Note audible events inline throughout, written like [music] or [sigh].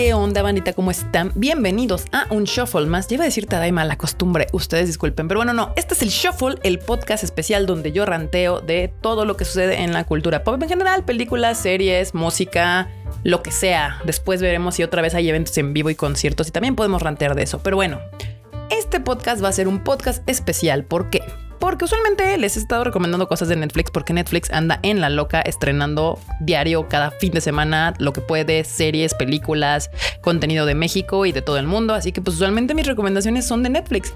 ¿Qué onda, bandita? ¿Cómo están? Bienvenidos a un Shuffle más. Lleva a decir Tadaima la costumbre, ustedes disculpen, pero bueno, no, este es el Shuffle, el podcast especial donde yo ranteo de todo lo que sucede en la cultura pop en general, películas, series, música, lo que sea. Después veremos si otra vez hay eventos en vivo y conciertos y también podemos rantear de eso. Pero bueno, este podcast va a ser un podcast especial. ¿Por qué? Porque usualmente les he estado recomendando cosas de Netflix porque Netflix anda en la loca estrenando diario cada fin de semana lo que puede, series, películas, contenido de México y de todo el mundo. Así que pues usualmente mis recomendaciones son de Netflix.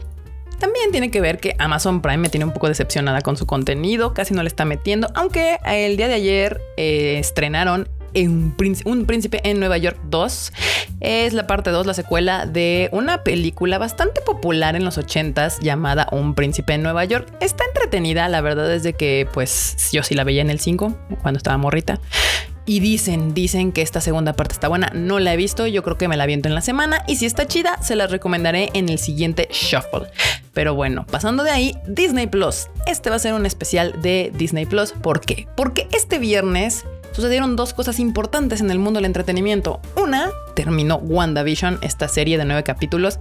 También tiene que ver que Amazon Prime me tiene un poco decepcionada con su contenido, casi no le está metiendo, aunque el día de ayer eh, estrenaron un príncipe en Nueva York 2. Es la parte 2, la secuela de una película bastante popular en los 80s llamada Un príncipe en Nueva York. Está entretenida, la verdad es de que pues yo sí la veía en el 5 cuando estaba morrita. Y dicen, dicen que esta segunda parte está buena. No la he visto, yo creo que me la viento en la semana. Y si está chida, se la recomendaré en el siguiente Shuffle. Pero bueno, pasando de ahí, Disney Plus. Este va a ser un especial de Disney Plus. ¿Por qué? Porque este viernes sucedieron dos cosas importantes en el mundo del entretenimiento. Una, terminó WandaVision, esta serie de nueve capítulos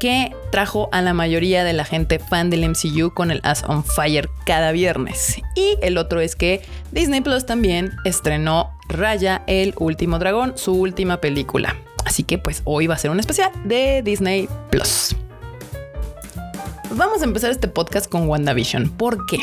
que trajo a la mayoría de la gente fan del MCU con el As on Fire cada viernes. Y el otro es que Disney Plus también estrenó Raya el último dragón, su última película. Así que pues hoy va a ser un especial de Disney Plus. Vamos a empezar este podcast con WandaVision. ¿Por qué?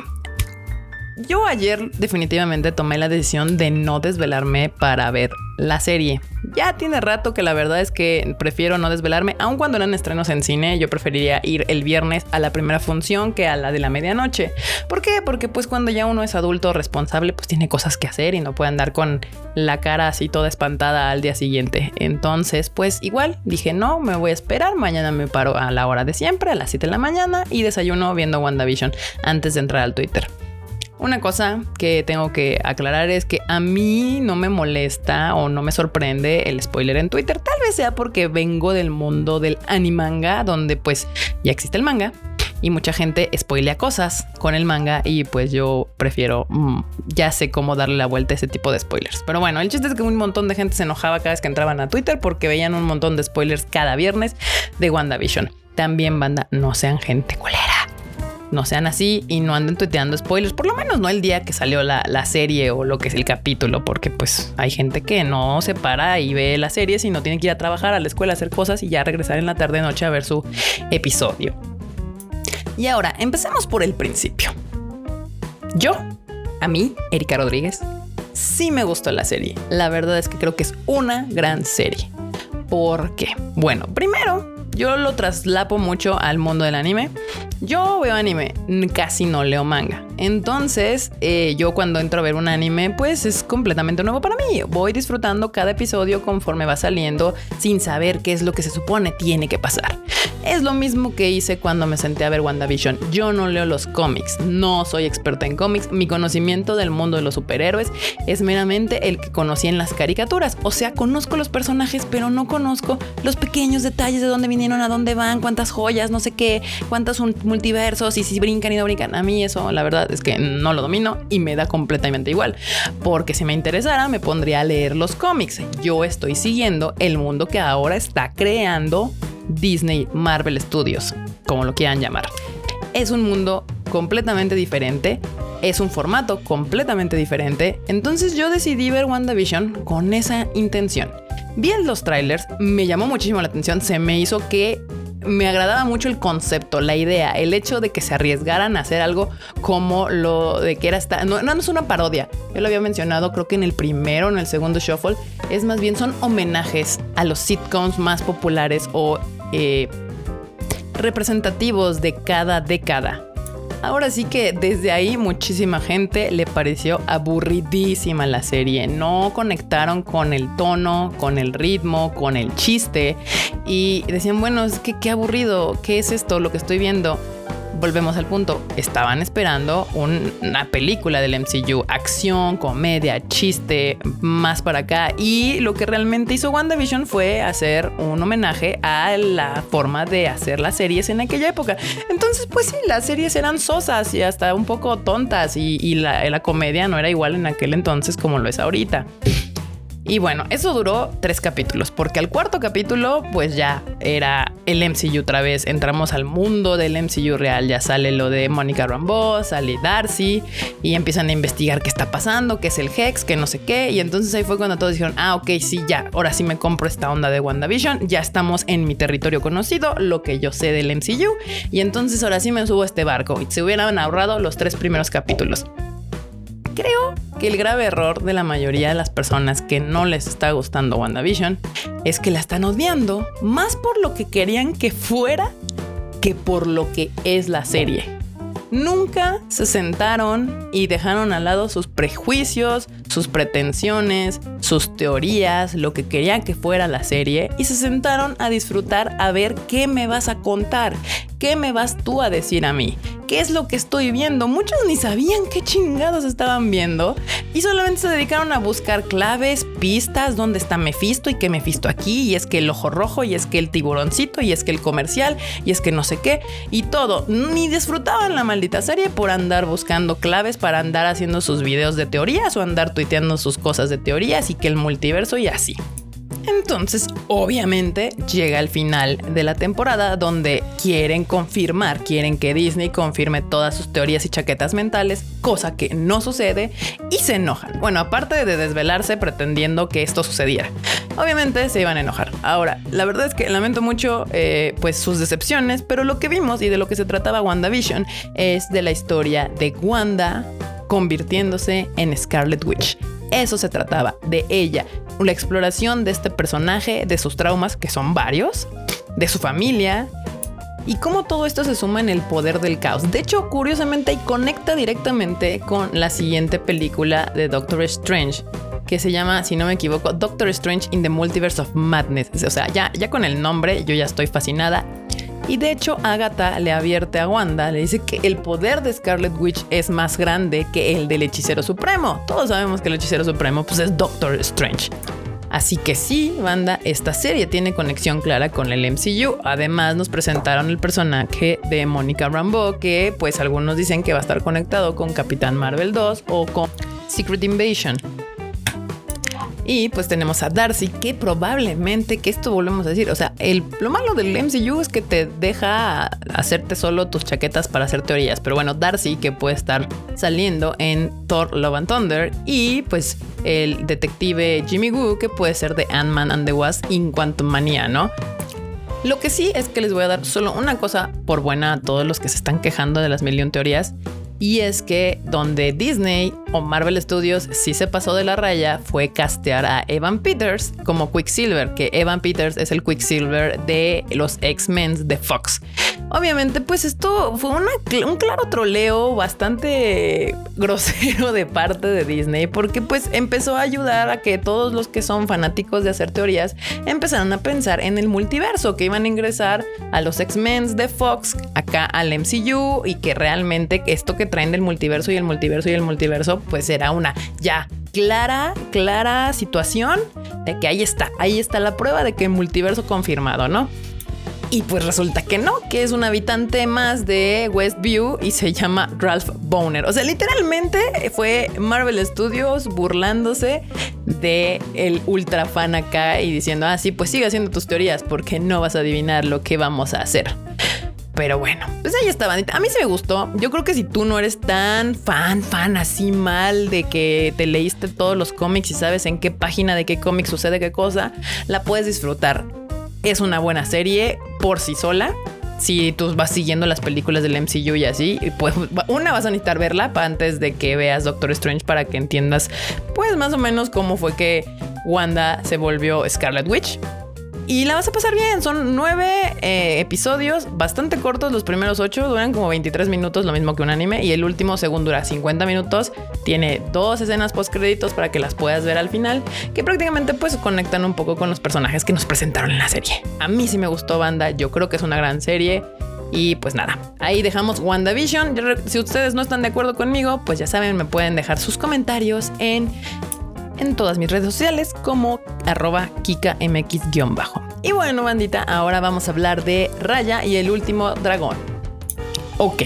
Yo ayer definitivamente tomé la decisión de no desvelarme para ver la serie. Ya tiene rato que la verdad es que prefiero no desvelarme, aun cuando eran estrenos en cine, yo preferiría ir el viernes a la primera función que a la de la medianoche. ¿Por qué? Porque pues cuando ya uno es adulto responsable, pues tiene cosas que hacer y no puede andar con la cara así toda espantada al día siguiente. Entonces, pues igual dije, no, me voy a esperar, mañana me paro a la hora de siempre, a las 7 de la mañana y desayuno viendo WandaVision antes de entrar al Twitter. Una cosa que tengo que aclarar es que a mí no me molesta o no me sorprende el spoiler en Twitter. Tal vez sea porque vengo del mundo del animanga, donde pues ya existe el manga y mucha gente spoilea cosas con el manga y pues yo prefiero, mm, ya sé cómo darle la vuelta a ese tipo de spoilers. Pero bueno, el chiste es que un montón de gente se enojaba cada vez que entraban a Twitter porque veían un montón de spoilers cada viernes de WandaVision. También banda, no sean gente culera no sean así y no anden tuiteando spoilers, por lo menos no el día que salió la, serie o lo que es el capítulo, porque pues hay gente que no se para y ve la serie, sino tiene que ir a trabajar a la escuela, a hacer cosas y ya regresar en la tarde noche a ver su episodio. Y ahora, empecemos por el principio. Yo, a mí, Erika Rodríguez, sí me gustó la serie. La verdad es que creo que es una gran serie. ¿Por qué? Bueno, primero, yo lo traslapo mucho al mundo del anime. Yo veo anime, casi no leo manga. Entonces, eh, yo cuando entro a ver un anime, pues es completamente nuevo para mí. Voy disfrutando cada episodio conforme va saliendo sin saber qué es lo que se supone tiene que pasar. Es lo mismo que hice cuando me senté a ver WandaVision. Yo no leo los cómics, no soy experta en cómics. Mi conocimiento del mundo de los superhéroes es meramente el que conocí en las caricaturas. O sea, conozco los personajes, pero no conozco los pequeños detalles de dónde a dónde van, cuántas joyas, no sé qué, cuántos multiversos y si brincan y no brincan. A mí eso, la verdad es que no lo domino y me da completamente igual. Porque si me interesara, me pondría a leer los cómics. Yo estoy siguiendo el mundo que ahora está creando Disney Marvel Studios, como lo quieran llamar. Es un mundo completamente diferente, es un formato completamente diferente, entonces yo decidí ver WandaVision con esa intención. Vi los trailers, me llamó muchísimo la atención, se me hizo que me agradaba mucho el concepto, la idea, el hecho de que se arriesgaran a hacer algo como lo de que era esta. No, no, es una parodia. Yo lo había mencionado, creo que en el primero, en el segundo Shuffle. Es más bien son homenajes a los sitcoms más populares o eh, representativos de cada década. Ahora sí que desde ahí muchísima gente le pareció aburridísima la serie. No conectaron con el tono, con el ritmo, con el chiste. Y decían, bueno, es que qué aburrido, ¿qué es esto? Lo que estoy viendo volvemos al punto, estaban esperando una película del MCU, acción, comedia, chiste, más para acá. Y lo que realmente hizo WandaVision fue hacer un homenaje a la forma de hacer las series en aquella época. Entonces, pues sí, las series eran sosas y hasta un poco tontas y, la, la comedia no era igual en aquel entonces como lo es ahorita. Y bueno, eso duró tres capítulos, porque al cuarto capítulo, pues ya era el MCU otra vez. Entramos al mundo del MCU real. Ya sale lo de Mónica Rambeau, sale Darcy y empiezan a investigar qué está pasando, qué es el Hex, qué no sé qué. Y entonces ahí fue cuando todos dijeron: Ah, ok, sí, ya, ahora sí me compro esta onda de WandaVision. Ya estamos en mi territorio conocido, lo que yo sé del MCU. Y entonces ahora sí me subo a este barco. Y se hubieran ahorrado los tres primeros capítulos. Creo que el grave error de la mayoría de las personas que no les está gustando WandaVision es que la están odiando más por lo que querían que fuera que por lo que es la serie. Nunca se sentaron y dejaron al lado sus prejuicios, sus pretensiones, sus teorías, lo que querían que fuera la serie y se sentaron a disfrutar a ver qué me vas a contar, qué me vas tú a decir a mí, qué es lo que estoy viendo. Muchos ni sabían qué chingados estaban viendo y solamente se dedicaron a buscar claves, pistas, dónde está Mephisto y qué Mephisto aquí, y es que el ojo rojo, y es que el tiburoncito, y es que el comercial, y es que no sé qué, y todo. Ni disfrutaban la maldita serie por andar buscando claves para andar haciendo sus videos de teorías o andar tuiteando sus cosas de teorías y que el multiverso y así. Entonces, obviamente, llega el final de la temporada donde quieren confirmar, quieren que Disney confirme todas sus teorías y chaquetas mentales, cosa que no sucede, y se enojan. Bueno, aparte de desvelarse pretendiendo que esto sucediera. Obviamente se iban a enojar. Ahora, la verdad es que lamento mucho eh, pues sus decepciones, pero lo que vimos y de lo que se trataba WandaVision es de la historia de Wanda convirtiéndose en Scarlet Witch. Eso se trataba, de ella, la exploración de este personaje, de sus traumas, que son varios, de su familia, y cómo todo esto se suma en el poder del caos. De hecho, curiosamente, y conecta directamente con la siguiente película de Doctor Strange, que se llama, si no me equivoco, Doctor Strange in the Multiverse of Madness. O sea, ya, ya con el nombre yo ya estoy fascinada. Y de hecho, Agatha le advierte a Wanda, le dice que el poder de Scarlet Witch es más grande que el del hechicero supremo. Todos sabemos que el hechicero supremo pues, es Doctor Strange. Así que sí, banda, esta serie tiene conexión clara con el MCU. Además, nos presentaron el personaje de Mónica Rambeau, que pues algunos dicen que va a estar conectado con Capitán Marvel 2 o con Secret Invasion. Y pues tenemos a Darcy, que probablemente, que esto volvemos a decir, o sea, el, lo malo del MCU es que te deja hacerte solo tus chaquetas para hacer teorías. Pero bueno, Darcy, que puede estar saliendo en Thor Love and Thunder. Y pues el detective Jimmy Woo, que puede ser de Ant-Man and the Wasp in Quantum Manía, ¿no? Lo que sí es que les voy a dar solo una cosa por buena a todos los que se están quejando de las million teorías. Y es que donde Disney o Marvel Studios sí se pasó de la raya fue castear a Evan Peters como Quicksilver, que Evan Peters es el Quicksilver de los X-Men de Fox. Obviamente, pues esto fue un claro troleo bastante [laughs] grosero de parte de Disney, porque pues empezó a ayudar a que todos los que son fanáticos de hacer teorías empezaran a pensar en el multiverso, que iban a ingresar a los X-Men de Fox acá al MCU y que realmente esto que traen del multiverso y el multiverso y el multiverso, pues era una ya clara, clara situación de que ahí está, ahí está la prueba de que multiverso confirmado, ¿no? Y pues resulta que no, que es un habitante más de Westview y se llama Ralph Boner. O sea, literalmente fue Marvel Studios burlándose de el ultra fan acá y diciendo, ah, sí, pues sigue haciendo tus teorías porque no vas a adivinar lo que vamos a hacer. Pero bueno, pues ahí está, bandita. A mí se me gustó. Yo creo que si tú no eres tan fan, fan así mal de que te leíste todos los cómics y sabes en qué página de qué cómic sucede qué cosa, la puedes disfrutar. Es una buena serie por sí sola. Si tú vas siguiendo las películas del MCU y así, pues una vas a necesitar verla antes de que veas Doctor Strange para que entiendas, pues más o menos cómo fue que Wanda se volvió Scarlet Witch y la vas a pasar bien. Son nueve eh, episodios bastante cortos. Los primeros ocho duran como 23 minutos, lo mismo que un anime. Y el último, según dura 50 minutos, tiene dos escenas post créditos para que las puedas ver al final, que prácticamente pues conectan un poco con los personajes que nos presentaron en la serie. A mí sí me gustó banda. Yo creo que es una gran serie. Y pues nada, ahí dejamos WandaVision. Si ustedes no están de acuerdo conmigo, pues ya saben, me pueden dejar sus comentarios en en todas mis redes sociales como arroba kikamx-bajo. Y bueno, bandita, ahora vamos a hablar de Raya y el último dragón. Ok,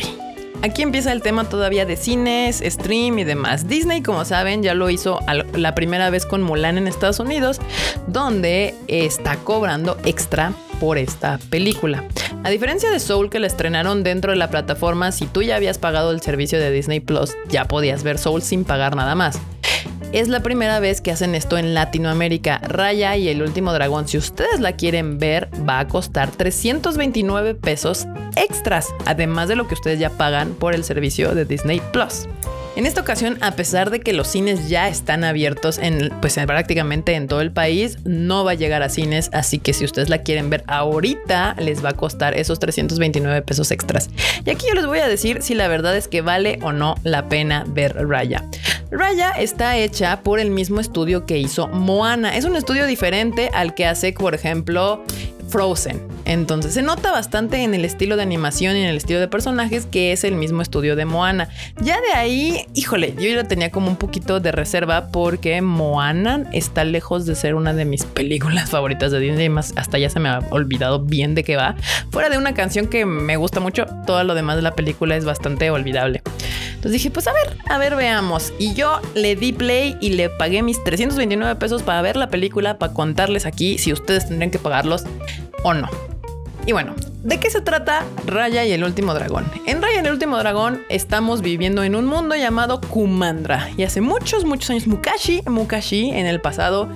aquí empieza el tema todavía de cines, stream y demás. Disney, como saben, ya lo hizo la primera vez con Mulan en Estados Unidos, donde está cobrando extra por esta película. A diferencia de Soul que la estrenaron dentro de la plataforma, si tú ya habías pagado el servicio de Disney Plus, ya podías ver Soul sin pagar nada más. Es la primera vez que hacen esto en Latinoamérica. Raya y el último dragón, si ustedes la quieren ver, va a costar 329 pesos extras, además de lo que ustedes ya pagan por el servicio de Disney Plus. En esta ocasión, a pesar de que los cines ya están abiertos en, pues, prácticamente en todo el país, no va a llegar a cines, así que si ustedes la quieren ver ahorita, les va a costar esos 329 pesos extras. Y aquí yo les voy a decir si la verdad es que vale o no la pena ver Raya. Raya está hecha por el mismo estudio que hizo Moana. Es un estudio diferente al que hace, por ejemplo, Frozen. Entonces se nota bastante en el estilo de animación y en el estilo de personajes que es el mismo estudio de Moana. Ya de ahí, híjole, yo ya tenía como un poquito de reserva porque Moana está lejos de ser una de mis películas [laughs] favoritas de Disney. Más hasta ya se me ha olvidado bien de qué va. Fuera de una canción que me gusta mucho, todo lo demás de la película es bastante olvidable. Entonces dije, pues a ver, a ver, veamos. Y yo le di play y le pagué mis 329 pesos para ver la película, para contarles aquí si ustedes tendrían que pagarlos o no. Y bueno, ¿De qué se trata Raya y el último dragón? En Raya y el último dragón estamos viviendo en un mundo llamado Kumandra. Y hace muchos, muchos años, Mukashi, Mukashi, en el pasado,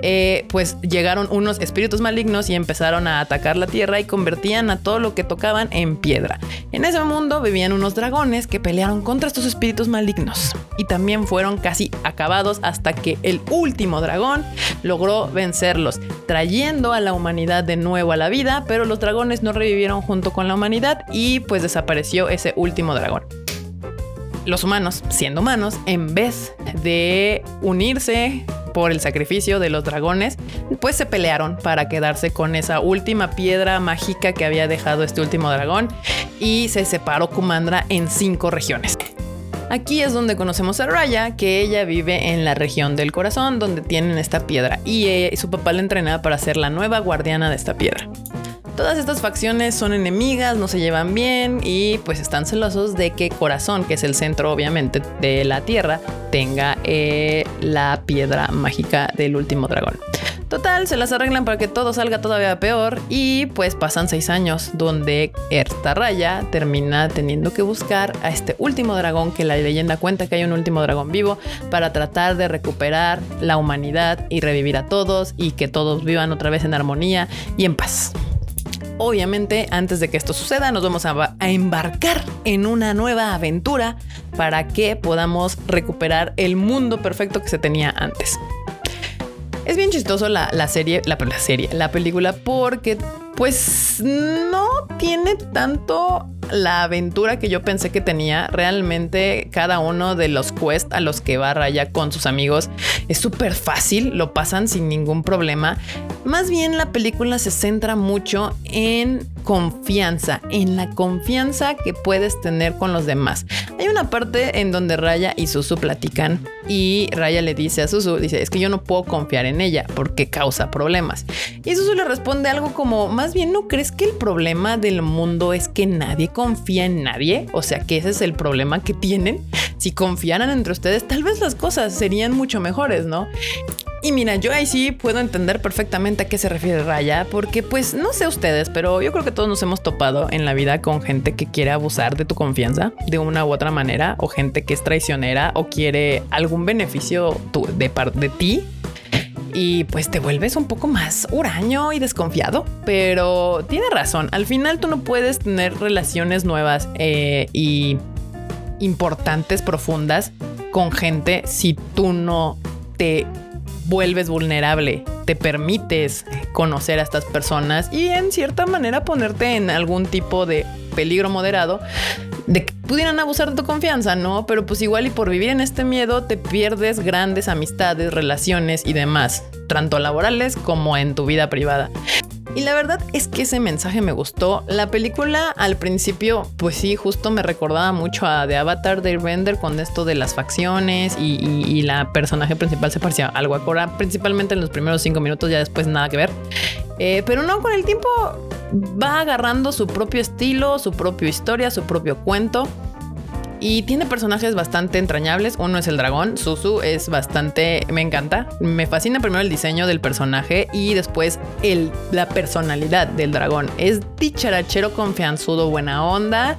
eh, pues llegaron unos espíritus malignos y empezaron a atacar la tierra y convertían a todo lo que tocaban en piedra. En ese mundo vivían unos dragones que pelearon contra estos espíritus malignos. Y también fueron casi acabados hasta que el último dragón logró vencerlos, trayendo a la humanidad de nuevo a la vida, pero los dragones no revivieron vivieron junto con la humanidad y pues desapareció ese último dragón. Los humanos, siendo humanos, en vez de unirse por el sacrificio de los dragones, pues se pelearon para quedarse con esa última piedra mágica que había dejado este último dragón y se separó Kumandra en cinco regiones. Aquí es donde conocemos a Raya, que ella vive en la región del corazón, donde tienen esta piedra, y eh, su papá la entrenaba para ser la nueva guardiana de esta piedra. Todas estas facciones son enemigas, no se llevan bien y pues están celosos de que Corazón, que es el centro obviamente de la Tierra, tenga eh, la piedra mágica del último dragón. Total, se las arreglan para que todo salga todavía peor y pues pasan seis años donde esta raya termina teniendo que buscar a este último dragón que la leyenda cuenta que hay un último dragón vivo para tratar de recuperar la humanidad y revivir a todos y que todos vivan otra vez en armonía y en paz. Obviamente, antes de que esto suceda, nos vamos a, embarcar en una nueva aventura para que podamos recuperar el mundo perfecto que se tenía antes. Es bien chistoso la, serie, la, la, serie, la película, porque pues no tiene tanto la aventura que yo pensé que tenía. Realmente cada uno de los quests a los que va Raya con sus amigos es súper fácil, lo pasan sin ningún problema. Más bien la película se centra mucho en confianza, en la confianza que puedes tener con los demás. Hay una parte en donde Raya y Susu platican y Raya le dice a Susu, dice, es que yo no puedo confiar en ella porque causa problemas. Y Susu le responde algo como, más bien, ¿no crees que el problema del mundo es que nadie confía en nadie? O sea, que ese es el problema que tienen. Si confiaran entre ustedes, tal vez las cosas serían mucho mejores, ¿no? Y mira, yo ahí sí puedo entender perfectamente a qué se refiere Raya, porque pues no sé ustedes, pero yo creo que todos nos hemos topado en la vida con gente que quiere abusar de tu confianza de una u otra manera, o gente que es traicionera o quiere algún beneficio de parte de ti y pues te vuelves un poco más huraño y desconfiado. Pero tiene razón, al final tú no puedes tener relaciones nuevas eh, y importantes, profundas con gente si tú no te vuelves vulnerable, te permites conocer a estas personas y en cierta manera ponerte en algún tipo de peligro moderado de que pudieran abusar de tu confianza, ¿no? Pero pues igual y por vivir en este miedo te pierdes grandes amistades, relaciones y demás, tanto laborales como en tu vida privada. Y la verdad es que ese mensaje me gustó. La película al principio, pues sí, justo me recordaba mucho a The Avatar de Render con esto de las facciones y, la personaje principal se parecía algo a Cora, principalmente en los primeros cinco minutos, ya después nada que ver. Eh, pero no, con el tiempo va agarrando su propio estilo, su propia historia, su propio cuento. Y tiene personajes bastante entrañables. Uno es el dragón. Susu es bastante. Me encanta. Me fascina primero el diseño del personaje y después el, la personalidad del dragón. Es dicharachero, confianzudo, buena onda.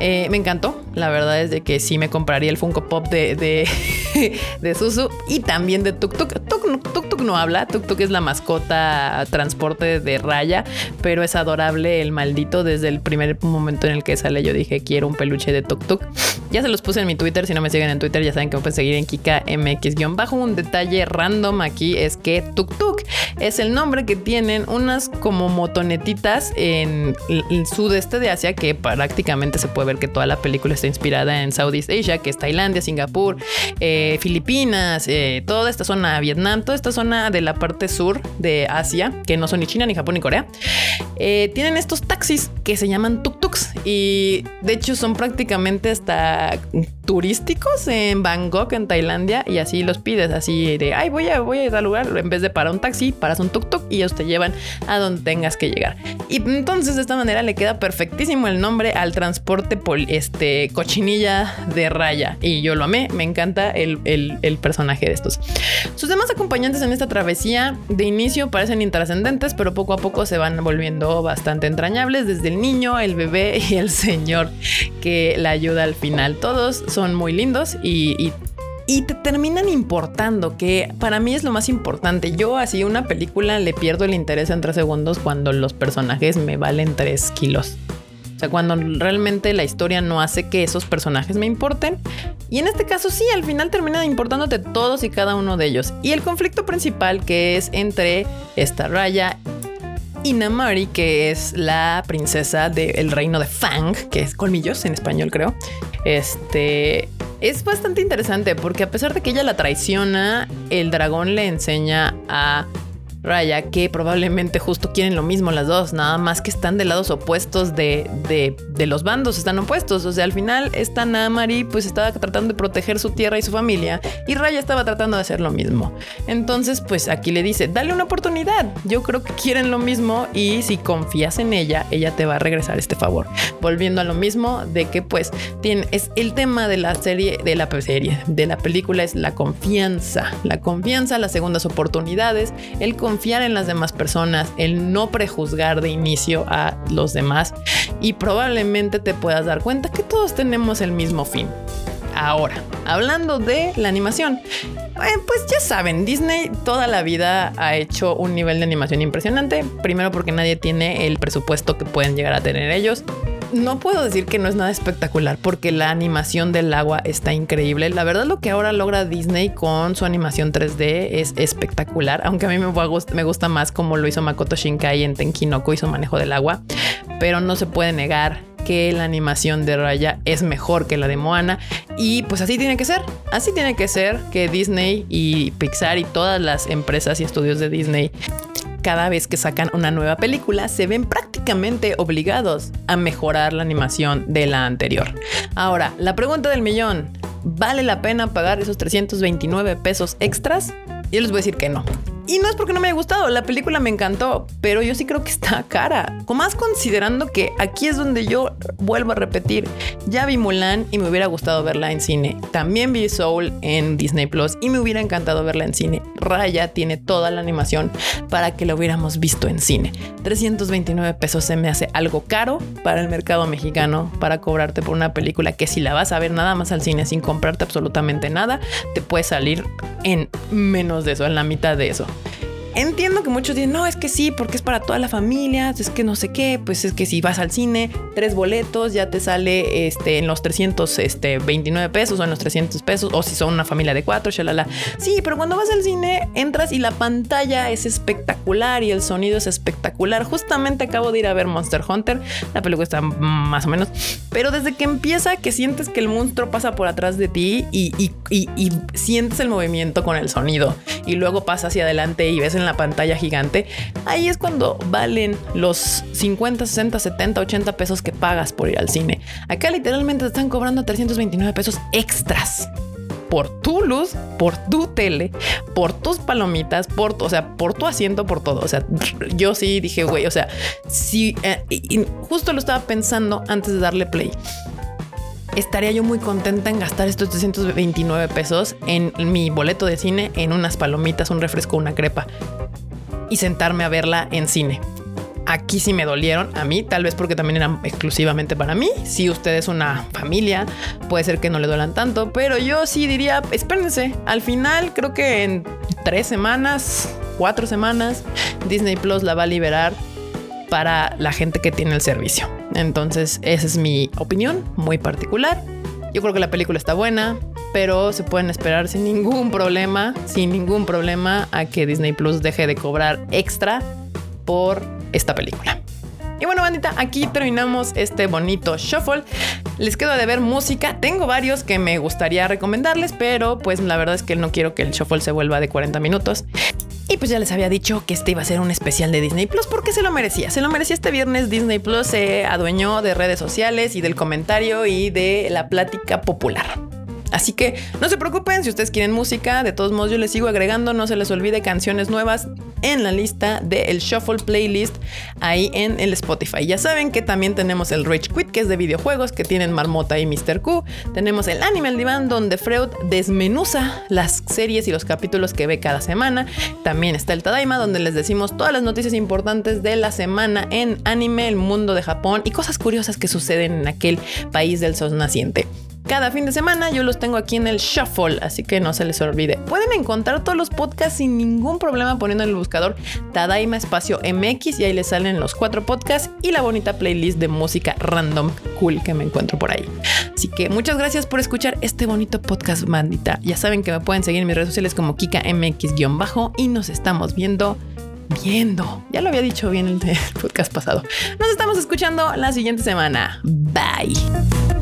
Eh, me encantó. La verdad es de que sí me compraría el Funko Pop de, de, [laughs] Susu y también de Tuk Tuk. Tuk Tuk no habla. Tuk Tuk es la mascota transporte de raya, pero es adorable el maldito. Desde el primer momento en el que sale, yo dije quiero un peluche de Tuk Tuk. Ya se los puse en mi Twitter. Si no me siguen en Twitter, ya saben que me pueden seguir en Kika MX-bajo. Un detalle random aquí es que Tuk Tuk es el nombre que tienen unas como motonetitas en el sudeste de Asia que prácticamente se puede ver que toda la película está inspirada en Southeast Asia, que es Tailandia, Singapur, eh, Filipinas, eh, toda esta zona, Vietnam, toda esta zona de la parte sur de Asia, que no son ni China, ni Japón, ni Corea, eh, tienen estos taxis que se llaman tuk-tuks y de hecho son prácticamente hasta uh, turísticos en Bangkok, en Tailandia, y así los pides, así de, ay, voy a, voy a ir al lugar, en vez de para un taxi, paras un tuk-tuk y ellos te llevan a donde tengas que llegar. Y entonces de esta manera le queda perfectísimo el nombre al transporte este, cochinilla de raya. Y yo lo amé, me encanta el, el personaje de estos. Sus demás acompañantes en esta travesía de inicio parecen intrascendentes, pero poco a poco se van volviendo bastante entrañables, desde el niño, el bebé y el señor que la ayuda al final. Todos son muy lindos y, te terminan importando, que para mí es lo más importante. Yo así una película le pierdo el interés en tres segundos cuando los personajes me valen tres kilos. O sea, cuando realmente la historia no hace que esos personajes me importen. Y en este caso sí, al final termina importándote todos y cada uno de ellos. Y el conflicto principal que es entre esta Raya y Namari, que es la princesa del reino de Fang, que es colmillos en español creo. Este es bastante interesante porque a pesar de que ella la traiciona, el dragón le enseña a Raya, que probablemente justo quieren lo mismo las dos, nada más que están de lados opuestos de, de, los bandos, están opuestos. O sea, al final esta Namari pues estaba tratando de proteger su tierra y su familia y Raya estaba tratando de hacer lo mismo. Entonces, pues aquí le dice, dale una oportunidad. Yo creo que quieren lo mismo y si confías en ella, ella te va a regresar este favor. Volviendo a lo mismo de que pues tiene, es el tema de la serie, de la serie, de la película es la confianza, la confianza, las segundas oportunidades, el confiar en las demás personas, el no prejuzgar de inicio a los demás y probablemente te puedas dar cuenta que todos tenemos el mismo fin. Ahora, hablando de la animación, eh, pues ya saben, Disney toda la vida ha hecho un nivel de animación impresionante. Primero porque nadie tiene el presupuesto que pueden llegar a tener ellos no puedo decir que no es nada espectacular porque la animación del agua está increíble. La verdad lo que ahora logra Disney con su animación 3D es espectacular, aunque a mí me, gusta más como lo hizo Makoto Shinkai en Tenkinoko y su manejo del agua, pero no se puede negar que la animación de Raya es mejor que la de Moana y pues así tiene que ser, así tiene que ser que Disney y Pixar y todas las empresas y estudios de Disney cada vez que sacan una nueva película se ven prácticamente obligados a mejorar la animación de la anterior. Ahora, la pregunta del millón, ¿vale la pena pagar esos 329 pesos extras? Yo les voy a decir que no. Y no es porque no me haya gustado, la película me encantó, pero yo sí creo que está cara. Más considerando que aquí es donde yo vuelvo a repetir, ya vi Mulan y me hubiera gustado verla en cine. También vi Soul en Disney Plus y me hubiera encantado verla en cine. Raya tiene toda la animación para que la hubiéramos visto en cine. 329 pesos se me hace algo caro para el mercado mexicano para cobrarte por una película que si la vas a ver nada más al cine sin comprarte absolutamente nada, te puede salir en menos de eso, en la mitad de eso. Entiendo que muchos dicen, no, es que sí, porque es para toda la familia, es que no sé qué, pues es que si vas al cine, tres boletos, ya te sale este, en los 329 este, pesos o en los 300 pesos, o si son una familia de cuatro, shalala. Sí, pero cuando vas al cine, entras y la pantalla es espectacular y el sonido es espectacular. Justamente acabo de ir a ver Monster Hunter, la película está más o menos, pero desde que empieza que sientes que el monstruo pasa por atrás de ti y, y sientes el movimiento con el sonido y luego pasa hacia adelante y ves en la pantalla gigante, ahí es cuando valen los 50, 60, 70, 80 pesos que pagas por ir al cine. Acá literalmente te están cobrando 329 pesos extras por tu luz, por tu tele, por tus palomitas, por, o sea, por tu asiento, por todo. O sea, yo sí dije, güey, o sea, si eh, justo lo estaba pensando antes de darle play estaría yo muy contenta en gastar estos 329 pesos en mi boleto de cine, en unas palomitas, un refresco, una crepa y sentarme a verla en cine. Aquí sí me dolieron a mí, tal vez porque también eran exclusivamente para mí. Si usted es una familia, puede ser que no le duelan tanto, pero yo sí diría, espérense, al final creo que en tres semanas, cuatro semanas, Disney Plus la va a liberar para la gente que tiene el servicio. Entonces, esa es mi opinión muy particular. Yo creo que la película está buena, pero se pueden esperar sin ningún problema, sin ningún problema a que Disney Plus deje de cobrar extra por esta película. Y bueno, bandita, aquí terminamos este bonito shuffle. Les quedo de ver música. Tengo varios que me gustaría recomendarles, pero pues la verdad es que no quiero que el shuffle se vuelva de 40 minutos. Y pues ya les había dicho que este iba a ser un especial de Disney Plus porque se lo merecía. Se lo merecía este viernes. Disney Plus se adueñó de redes sociales y del comentario y de la plática popular. Así que no se preocupen si ustedes quieren música. De todos modos, yo les sigo agregando. No se les olvide canciones nuevas en la lista del Shuffle Playlist ahí en el Spotify. Ya saben que también tenemos el Rich Quit, que es de videojuegos, que tienen Marmota y Mr. Q. Tenemos el Animal Divan, donde Freud desmenuza las series y los capítulos que ve cada semana. También está el Tadaima, donde les decimos todas las noticias importantes de la semana en anime, el mundo de Japón y cosas curiosas que suceden en aquel país del sol naciente. Cada fin de semana yo los tengo aquí en el Shuffle, así que no se les olvide. Pueden encontrar todos los podcasts sin ningún problema poniendo en el buscador Tadaima Espacio MX y ahí les salen los cuatro podcasts y la bonita playlist de música random cool que me encuentro por ahí. Así que muchas gracias por escuchar este bonito podcast, bandita. Ya saben que me pueden seguir en mis redes sociales como Kika MX-bajo y nos estamos viendo viendo. Ya lo había dicho bien el [laughs] podcast pasado. Nos estamos escuchando la siguiente semana. Bye.